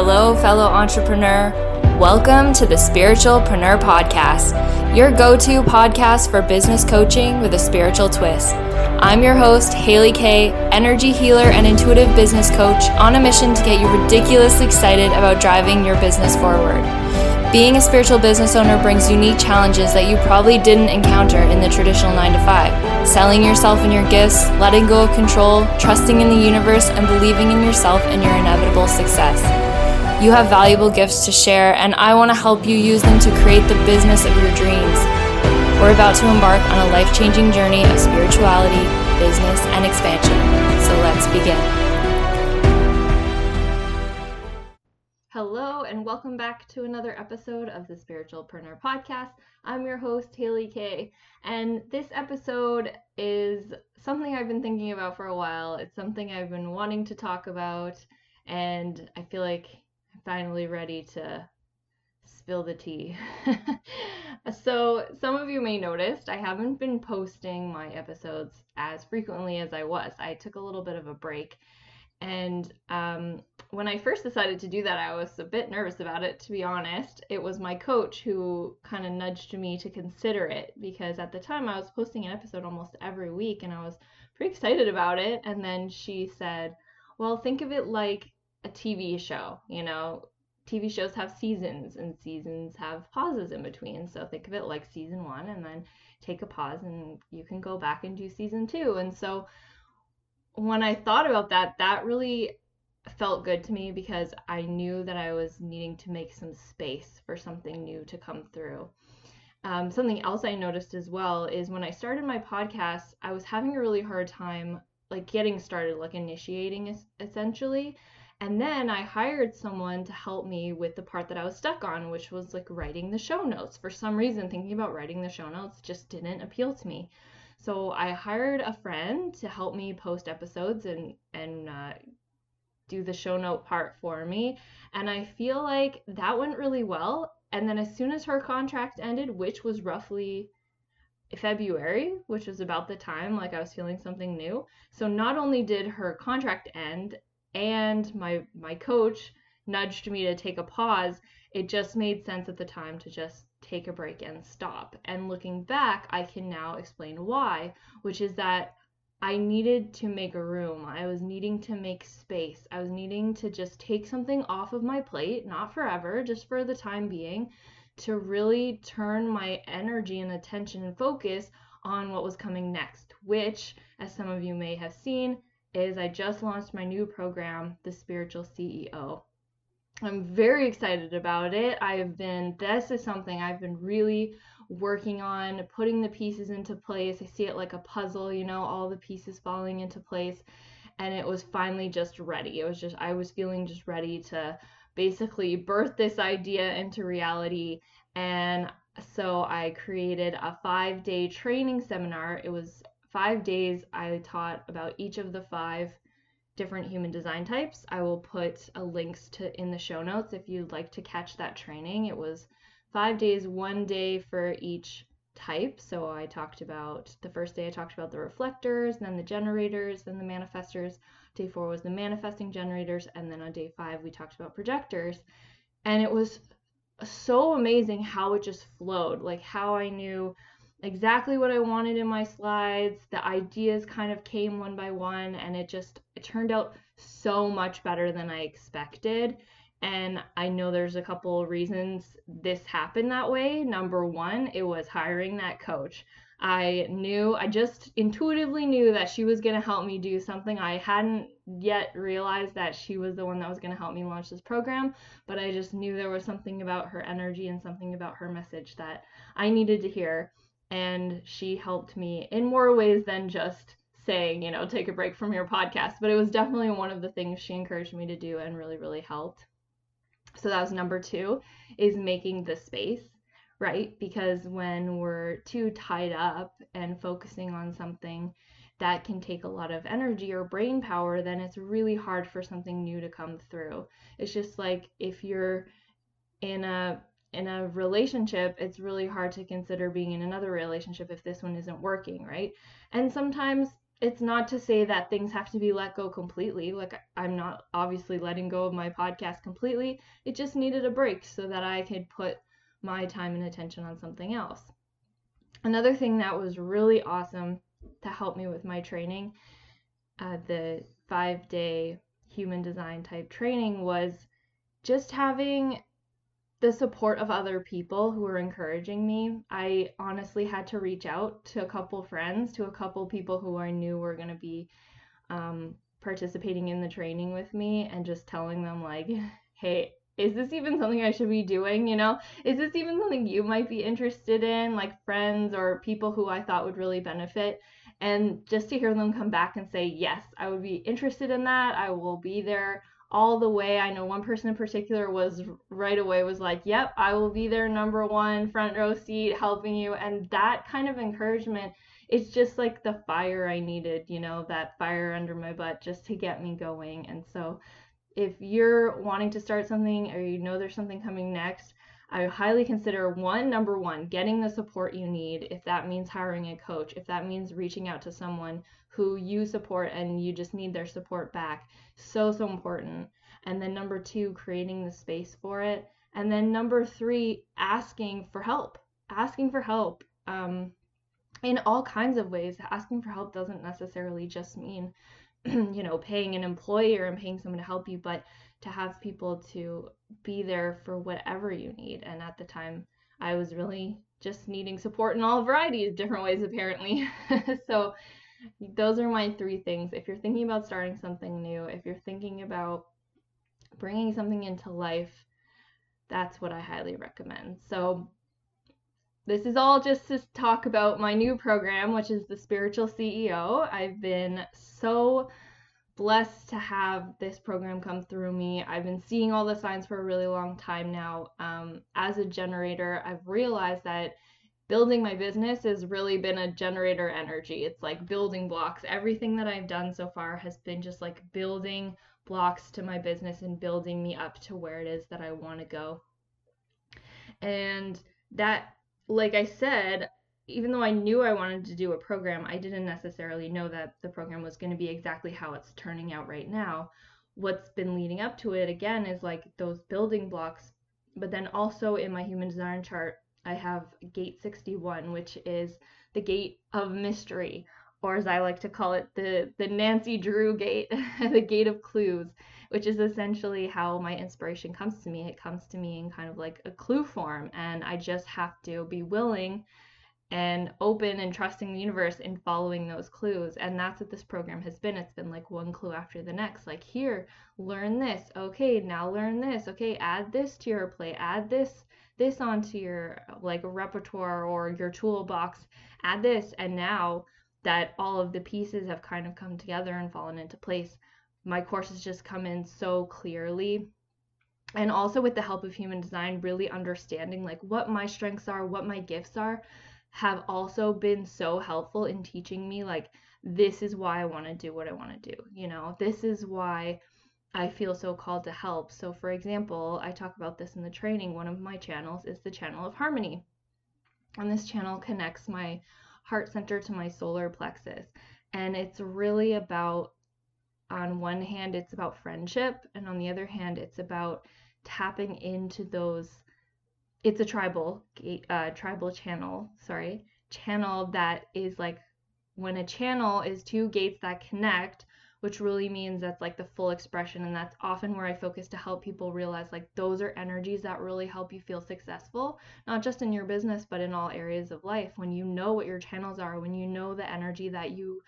Hello, fellow entrepreneur. Welcome to the Spiritualpreneur Podcast, your go to podcast for business coaching with a spiritual twist. I'm your host, Haley Kay, energy healer and intuitive business coach, on a mission to get you ridiculously excited about driving your business forward. Being a spiritual business owner brings unique challenges that you probably didn't encounter in the traditional 9 to 5. Selling yourself and your gifts, letting go of control, trusting in the universe, and believing in yourself and your inevitable success. You have valuable gifts to share, and I want to help you use them to create the business of your dreams. We're about to embark on a life changing journey of spirituality, business, and expansion. So let's begin. Hello, and welcome back to another episode of the Spiritualpreneur Podcast. I'm your host, Haley Kay, and this episode is something I've been thinking about for a while. It's something I've been wanting to talk about, and I feel like finally ready to spill the tea. so, some of you may noticed I haven't been posting my episodes as frequently as I was. I took a little bit of a break. And um, when I first decided to do that, I was a bit nervous about it, to be honest. It was my coach who kind of nudged me to consider it because at the time I was posting an episode almost every week and I was pretty excited about it. And then she said, Well, think of it like a TV show, you know, TV shows have seasons and seasons have pauses in between. So think of it like season one and then take a pause and you can go back and do season two. And so when I thought about that, that really felt good to me because I knew that I was needing to make some space for something new to come through. Um, something else I noticed as well is when I started my podcast, I was having a really hard time like getting started, like initiating essentially. And then I hired someone to help me with the part that I was stuck on, which was like writing the show notes. For some reason, thinking about writing the show notes just didn't appeal to me. So I hired a friend to help me post episodes and and uh, do the show note part for me. And I feel like that went really well. And then as soon as her contract ended, which was roughly February, which was about the time like I was feeling something new. So not only did her contract end and my my coach nudged me to take a pause, it just made sense at the time to just take a break and stop. And looking back, I can now explain why, which is that I needed to make a room. I was needing to make space. I was needing to just take something off of my plate, not forever, just for the time being, to really turn my energy and attention and focus on what was coming next, which, as some of you may have seen, is I just launched my new program, The Spiritual CEO. I'm very excited about it. I've been, this is something I've been really working on, putting the pieces into place. I see it like a puzzle, you know, all the pieces falling into place. And it was finally just ready. It was just, I was feeling just ready to basically birth this idea into reality. And so I created a five day training seminar. It was five days, I taught about each of the five different human design types. I will put a links to in the show notes if you'd like to catch that training. It was five days, one day for each type. So I talked about the first day I talked about the reflectors, then the generators, then the manifestors. Day four was the manifesting generators, and then on day five we talked about projectors. And it was so amazing how it just flowed, like how I knew exactly what I wanted in my slides. The ideas kind of came one by one and it just it turned out so much better than I expected. And I know there's a couple reasons this happened that way. Number one, it was hiring that coach. I knew, I just intuitively knew that she was going to help me do something. I hadn't yet realized that she was the one that was going to help me launch this program, but I just knew there was something about her energy and something about her message that I needed to hear and she helped me in more ways than just saying, you know, take a break from your podcast, but it was definitely one of the things she encouraged me to do and really, really helped. So that was number two is making the space, right? Because when we're too tied up and focusing on something that can take a lot of energy or brain power, then it's really hard for something new to come through. It's just like if you're in a in a relationship, it's really hard to consider being in another relationship if this one isn't working, right? And sometimes it's not to say that things have to be let go completely. Like I'm not obviously letting go of my podcast completely. It just needed a break so that I could put my time and attention on something else. Another thing that was really awesome to help me with my training, uh, the five day human design type training, was just having the support of other people who were encouraging me. I honestly had to reach out to a couple friends, to a couple people who I knew were going to be um, participating in the training with me, and just telling them, like, hey, is this even something I should be doing? You know, is this even something you might be interested in, like friends or people who I thought would really benefit? And just to hear them come back and say, yes, I would be interested in that. I will be there all the way. I know one person in particular was right away was like, "Yep, I will be there number 1 front row seat helping you." And that kind of encouragement it's just like the fire I needed, you know, that fire under my butt just to get me going. And so if you're wanting to start something or you know there's something coming next, I highly consider one, number one, getting the support you need. If that means hiring a coach, if that means reaching out to someone who you support and you just need their support back, so, so important. And then number two, creating the space for it. And then number three, asking for help. Asking for help um, in all kinds of ways. Asking for help doesn't necessarily just mean, you know, paying an employer and paying someone to help you, but to have people to be there for whatever you need. And at the time, I was really just needing support in all varieties different ways, apparently. so, those are my three things. If you're thinking about starting something new, if you're thinking about bringing something into life, that's what I highly recommend. So, this is all just to talk about my new program, which is the Spiritual CEO. I've been so blessed to have this program come through me. I've been seeing all the signs for a really long time now. Um, as a generator, I've realized that building my business has really been a generator energy. It's like building blocks. Everything that I've done so far has been just like building blocks to my business and building me up to where it is that I want to go. And that, like I said, even though I knew I wanted to do a program, I didn't necessarily know that the program was going to be exactly how it's turning out right now. What's been leading up to it again is like those building blocks, but then also in my human design chart, I have gate 61, which is the gate of mystery, or as I like to call it, the the Nancy Drew gate, the gate of clues, which is essentially how my inspiration comes to me. It comes to me in kind of like a clue form, and I just have to be willing and open and trusting the universe in following those clues. And that's what this program has been. It's been like one clue after the next. Like, here, learn this. Okay, now learn this. Okay, add this to your play. Add this this onto your like repertoire or your toolbox. Add this. And now that all of the pieces have kind of come together and fallen into place, my courses just come in so clearly and also with the help of human design really understanding like what my strengths are what my gifts are have also been so helpful in teaching me like this is why I want to do what I want to do. You know, this is why I feel so called to help. So for example, I talk about this in the training. One of my channels is the channel of harmony. And this channel connects my heart center to my solar plexus. And it's really about on one hand it's about friendship and on the other hand it's about tapping into those it's a tribal uh, tribal channel sorry channel that is like when a channel is two gates that connect which really means that's like the full expression and that's often where i focus to help people realize like those are energies that really help you feel successful not just in your business but in all areas of life. When you know what your channels are when you know the energy that you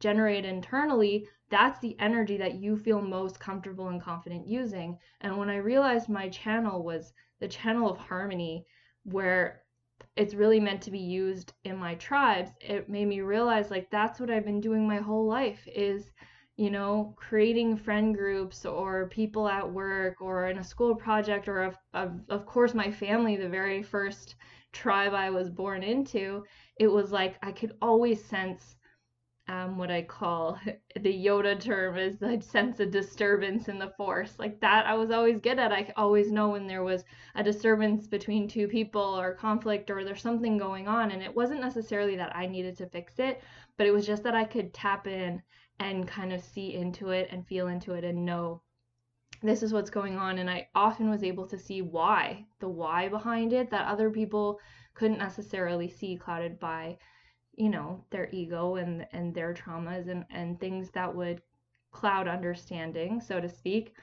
generate internally that's the energy that you feel most comfortable and confident using. And when i realized my channel was the channel of harmony where it's really meant to be used in my tribes it made me realize like that's what i've been doing my whole life is you know creating friend groups or people at work or in a school project or of, of, of course my family the very first tribe i was born into it was like i could always sense um, what I call the Yoda term is I sense a disturbance in the force. Like that, I was always good at. I always know when there was a disturbance between two people or conflict or there's something going on. And it wasn't necessarily that I needed to fix it, but it was just that I could tap in and kind of see into it and feel into it and know this is what's going on. And I often was able to see why, the why behind it that other people couldn't necessarily see clouded by you know their ego and and their traumas and and things that would cloud understanding so to speak.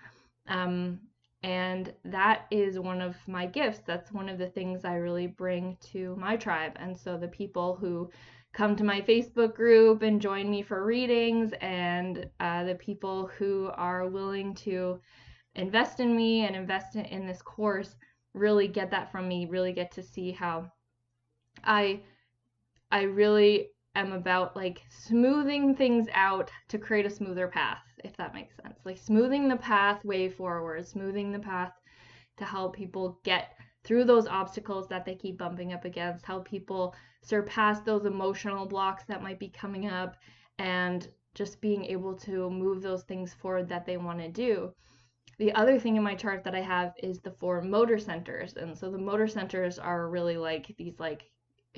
Um, and that is one of my gifts. That's one of the things i really bring to my tribe. And so the people who come to my facebook group and join me for readings and uh, the people who are willing to invest in me and invest in, in this course really get that from me really get to see how i I really am about like smoothing things out to create a smoother path, if that makes sense. Like smoothing the path way forward, smoothing the path to help people get through those obstacles that they keep bumping up against, help people surpass those emotional blocks that might be coming up, and just being able to move those things forward that they want to do. The other thing in my chart that I have is the four motor centers. And so the motor centers are really like these like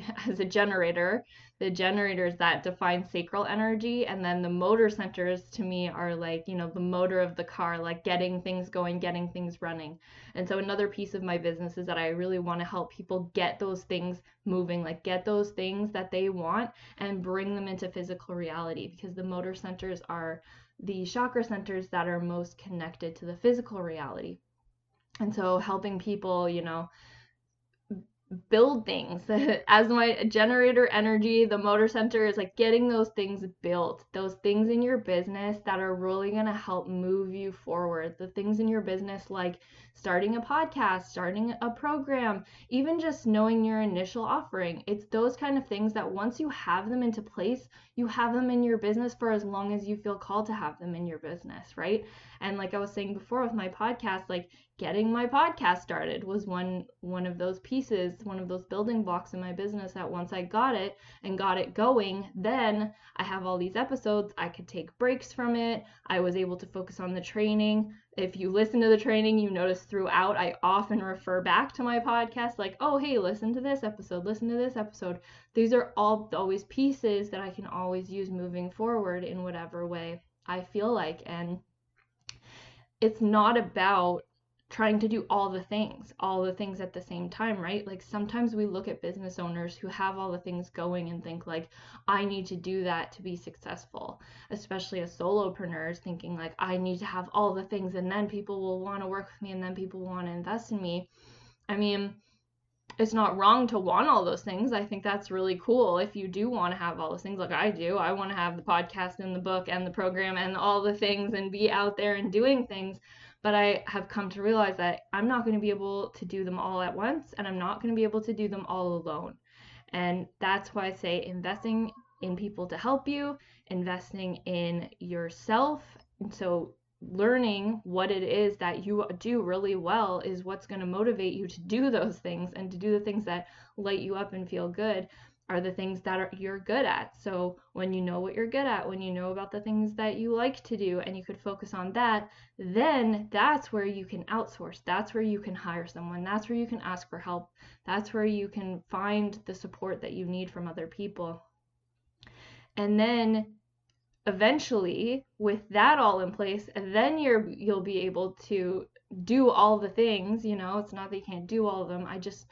as a generator the generators that define sacral energy and then the motor centers to me are like you know the motor of the car like getting things going getting things running. And so another piece of my business is that i really want to help people get those things moving like get those things that they want and bring them into physical reality because the motor centers are the chakra centers that are most connected to the physical reality. And so helping people you know build things. As my generator energy the motor center is like getting those things built those things in your business that are really going to help move you forward. The things in your business like starting a podcast starting a program even just knowing your initial offering. It's those kind of things that once you have them into place you have them in your business for as long as you feel called to have them in your business right? And like i was saying before with my podcast like getting my podcast started was one one of those pieces one of those building blocks in my business that once i got it and got it going then i have all these episodes i could take breaks from it i was able to focus on the training. If you listen to the training you notice throughout i often refer back to my podcast like oh hey listen to this episode listen to this episode. These are all always pieces that i can always use moving forward in whatever way i feel like and it's not about trying to do all the things, all the things at the same time, right? Like sometimes we look at business owners who have all the things going and think like I need to do that to be successful, especially as solopreneurs thinking like I need to have all the things and then people will want to work with me and then people want to invest in me. I mean, it's not wrong to want all those things. I think that's really cool if you do want to have all those things like I do. I want to have the podcast and the book and the program and all the things and be out there and doing things but I have come to realize that I'm not going to be able to do them all at once and I'm not going to be able to do them all alone. And that's why I say investing in people to help you, investing in yourself. And so learning what it is that you do really well is what's going to motivate you to do those things and to do the things that light you up and feel good are the things that are you're good at. So when you know what you're good at, when you know about the things that you like to do and you could focus on that, then that's where you can outsource. That's where you can hire someone. That's where you can ask for help. That's where you can find the support that you need from other people. And then eventually with that all in place, then you're you'll be able to do all the things, you know, it's not that you can't do all of them. I just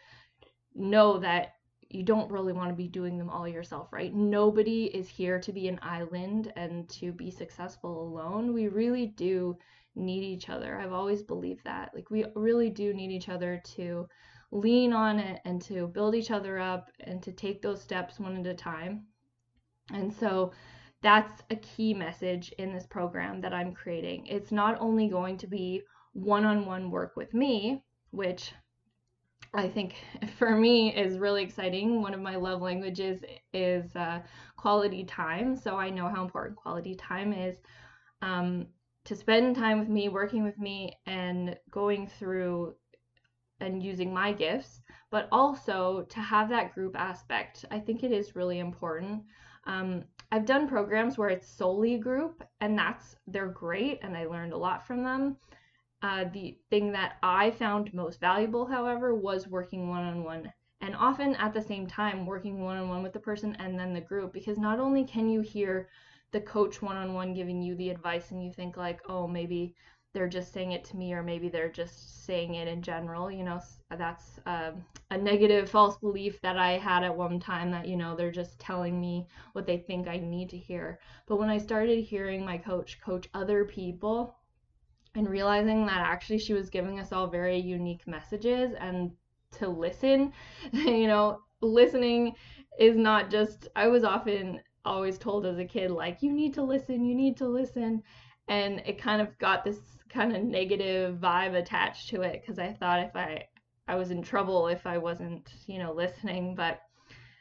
know that you don't really want to be doing them all yourself, right? Nobody is here to be an island and to be successful alone. We really do need each other. I've always believed that. Like, we really do need each other to lean on it and to build each other up and to take those steps one at a time. And so, that's a key message in this program that I'm creating. It's not only going to be one on one work with me, which I think for me is really exciting. One of my love languages is uh, quality time. So I know how important quality time is. Um, to spend time with me, working with me, and going through and using my gifts, but also to have that group aspect. I think it is really important. Um, I've done programs where it's solely group, and that's they're great, and I learned a lot from them. Uh, the thing that I found most valuable, however, was working one on one, and often at the same time, working one on one with the person and then the group, because not only can you hear the coach one on one giving you the advice, and you think, like, oh, maybe they're just saying it to me or maybe they're just saying it in general you know that's um, a negative false belief that i had at one time that you know they're just telling me what they think i need to hear. But when i started hearing my coach coach other people and realizing that actually she was giving us all very unique messages and to listen you know listening is not just i was often always told as a kid like you need to listen you need to listen and it kind of got this kind of negative vibe attached to it because I thought if I I was in trouble if I wasn't, you know, listening, but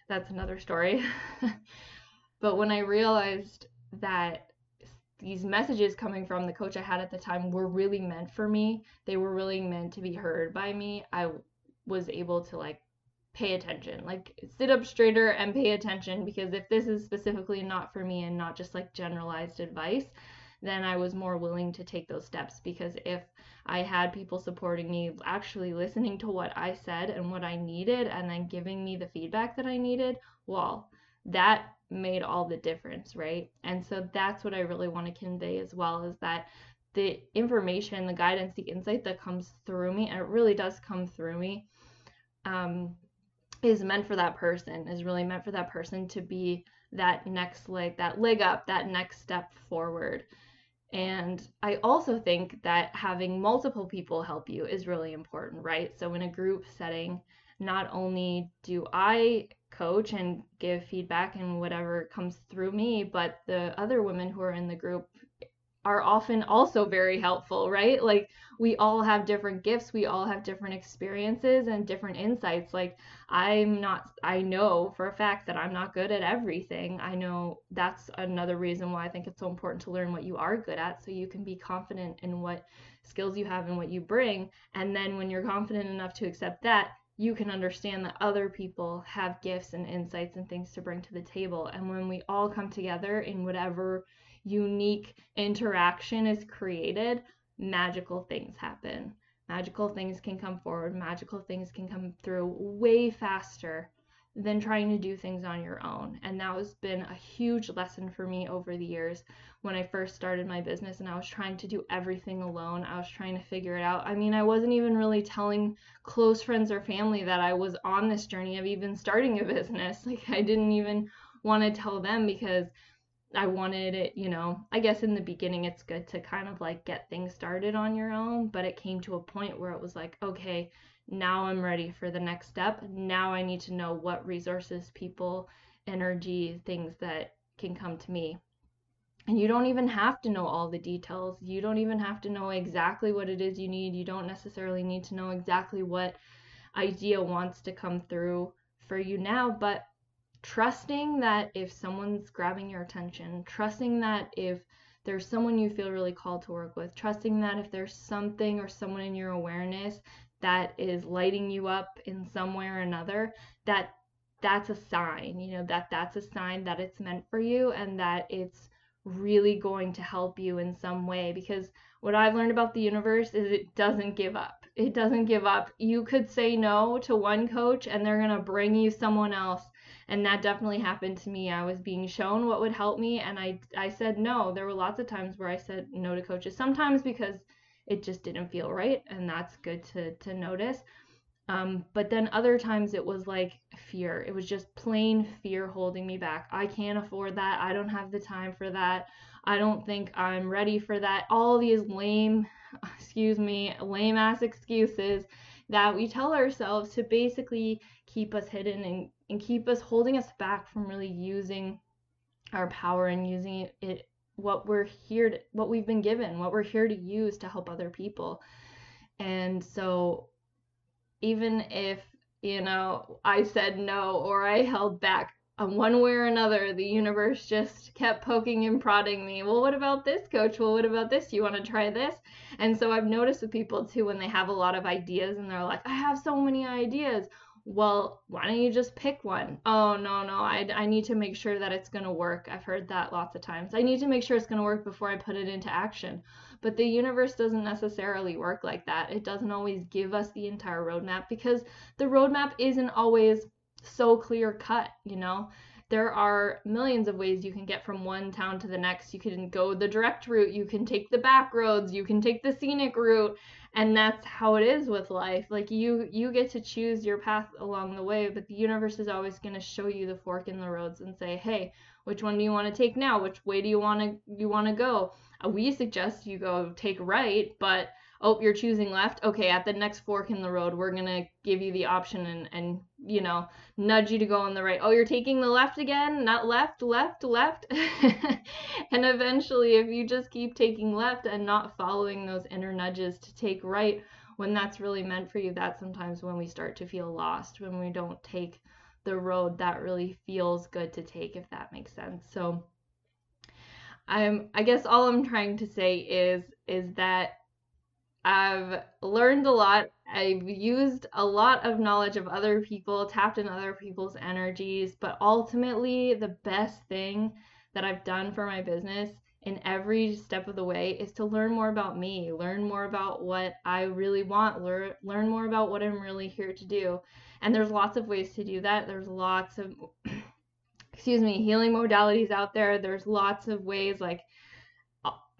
that's another story. but when I realized that these messages coming from the coach I had at the time were really meant for me, they were really meant to be heard by me, I was able to like pay attention. Like sit up straighter and pay attention because if this is specifically not for me and not just like generalized advice, then I was more willing to take those steps because if I had people supporting me, actually listening to what I said and what I needed, and then giving me the feedback that I needed, well, that made all the difference, right? And so that's what I really want to convey as well is that the information, the guidance, the insight that comes through me, and it really does come through me, um, is meant for that person, is really meant for that person to be that next leg, that leg up, that next step forward. And I also think that having multiple people help you is really important, right? So in a group setting, not only do I coach and give feedback and whatever comes through me, but the other women who are in the group are often also very helpful, right? Like we all have different gifts, we all have different experiences and different insights. Like I'm not I know for a fact that I'm not good at everything. I know that's another reason why I think it's so important to learn what you are good at so you can be confident in what skills you have and what you bring. And then when you're confident enough to accept that, you can understand that other people have gifts and insights and things to bring to the table. And when we all come together in whatever unique interaction is created, magical things happen. Magical things can come forward, magical things can come through way faster than trying to do things on your own. And that has been a huge lesson for me over the years when I first started my business and I was trying to do everything alone. I was trying to figure it out. I mean, I wasn't even really telling close friends or family that I was on this journey of even starting a business. Like, I didn't even want to tell them because I wanted it, you know, I guess in the beginning it's good to kind of like get things started on your own, but it came to a point where it was like, okay, now I'm ready for the next step. Now I need to know what resources, people, energy, things that can come to me. And you don't even have to know all the details. You don't even have to know exactly what it is you need. You don't necessarily need to know exactly what idea wants to come through for you now, but trusting that if someone's grabbing your attention, trusting that if there's someone you feel really called to work with, trusting that if there's something or someone in your awareness that is lighting you up in some way or another, that that's a sign, you know, that that's a sign that it's meant for you and that it's really going to help you in some way because what I've learned about the universe is it doesn't give up. It doesn't give up. You could say no to one coach and they're going to bring you someone else and that definitely happened to me i was being shown what would help me and i i said no there were lots of times where i said no to coaches sometimes because it just didn't feel right and that's good to to notice. Um, but then other times it was like fear. It was just plain fear holding me back. I can't afford that. I don't have the time for that. I don't think i'm ready for that. All these lame excuse me lame ass excuses that we tell ourselves to basically keep us hidden and and keep us holding us back from really using our power and using it what we're here to, what we've been given what we're here to use to help other people. And so even if you know i said no or i held back on one way or another the universe just kept poking and prodding me. Well what about this coach? Well what about this? You want to try this? And so i've noticed with people too when they have a lot of ideas and they're like i have so many ideas well, why don't you just pick one? Oh, no, no, I, I need to make sure that it's going to work. I've heard that lots of times. I need to make sure it's going to work before I put it into action. But the universe doesn't necessarily work like that. It doesn't always give us the entire roadmap because the roadmap isn't always so clear cut, you know? There are millions of ways you can get from one town to the next. You can go the direct route, you can take the back roads, you can take the scenic route, and that's how it is with life. Like you you get to choose your path along the way but the universe is always going to show you the fork in the roads and say hey which one do you want to take now? Which way do you want to you want to go? Uh, we suggest you go take right but oh you're choosing left? Okay at the next fork in the road we're going to give you the option and and you know nudge you to go on the right. Oh you're taking the left again? Not left left left? And eventually if you just keep taking left and not following those inner nudges to take right when that's really meant for you that's sometimes when we start to feel lost when we don't take the road that really feels good to take if that makes sense. So i'm i guess all i'm trying to say is is that I've learned a lot. I've used a lot of knowledge of other people, tapped in other people's energies, but ultimately, the best thing that I've done for my business in every step of the way is to learn more about me, learn more about what I really want, learn, learn more about what I'm really here to do. And there's lots of ways to do that. There's lots of, excuse me, healing modalities out there. There's lots of ways like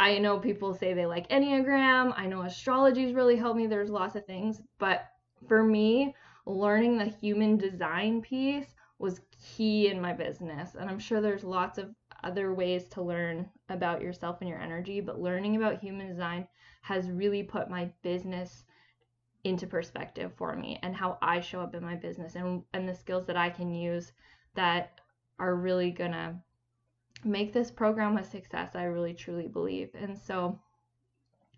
I know people say they like Enneagram. I know astrology's really helped me. There's lots of things. But for me, learning the human design piece was key in my business. And I'm sure there's lots of other ways to learn about yourself and your energy, but learning about human design has really put my business into perspective for me and how I show up in my business and and the skills that I can use that are really to make this program a success. I really truly believe. And so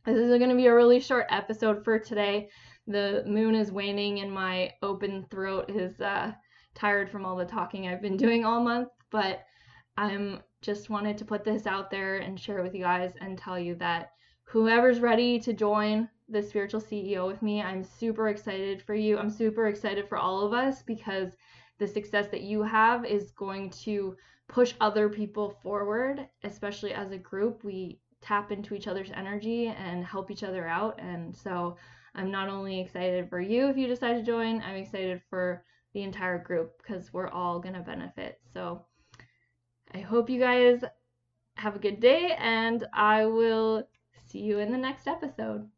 this is going to be a really short episode for today. The moon is waning and my open throat is uh, tired from all the talking I've been doing all month, but I'm just wanted to put this out there and share it with you guys and tell you that whoever's ready to join the spiritual CEO with me, I'm super excited for you. I'm super excited for all of us because the success that you have is going to push other people forward, especially as a group. We tap into each other's energy and help each other out. And so I'm not only excited for you if you decide to join, I'm excited for the entire group because we're all going to benefit. So I hope you guys have a good day and I will see you in the next episode.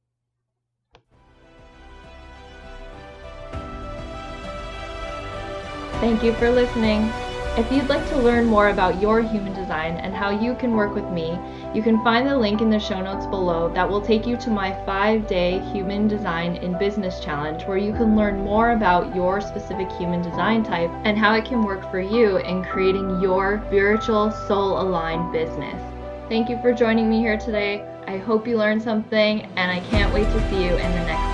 Thank you for listening. If you'd like to learn more about your human design and how you can work with me, you can find the link in the show notes below that will take you to my five day Human Design in Business Challenge, where you can learn more about your specific human design type and how it can work for you in creating your spiritual, soul aligned business. Thank you for joining me here today. I hope you learned something, and I can't wait to see you in the next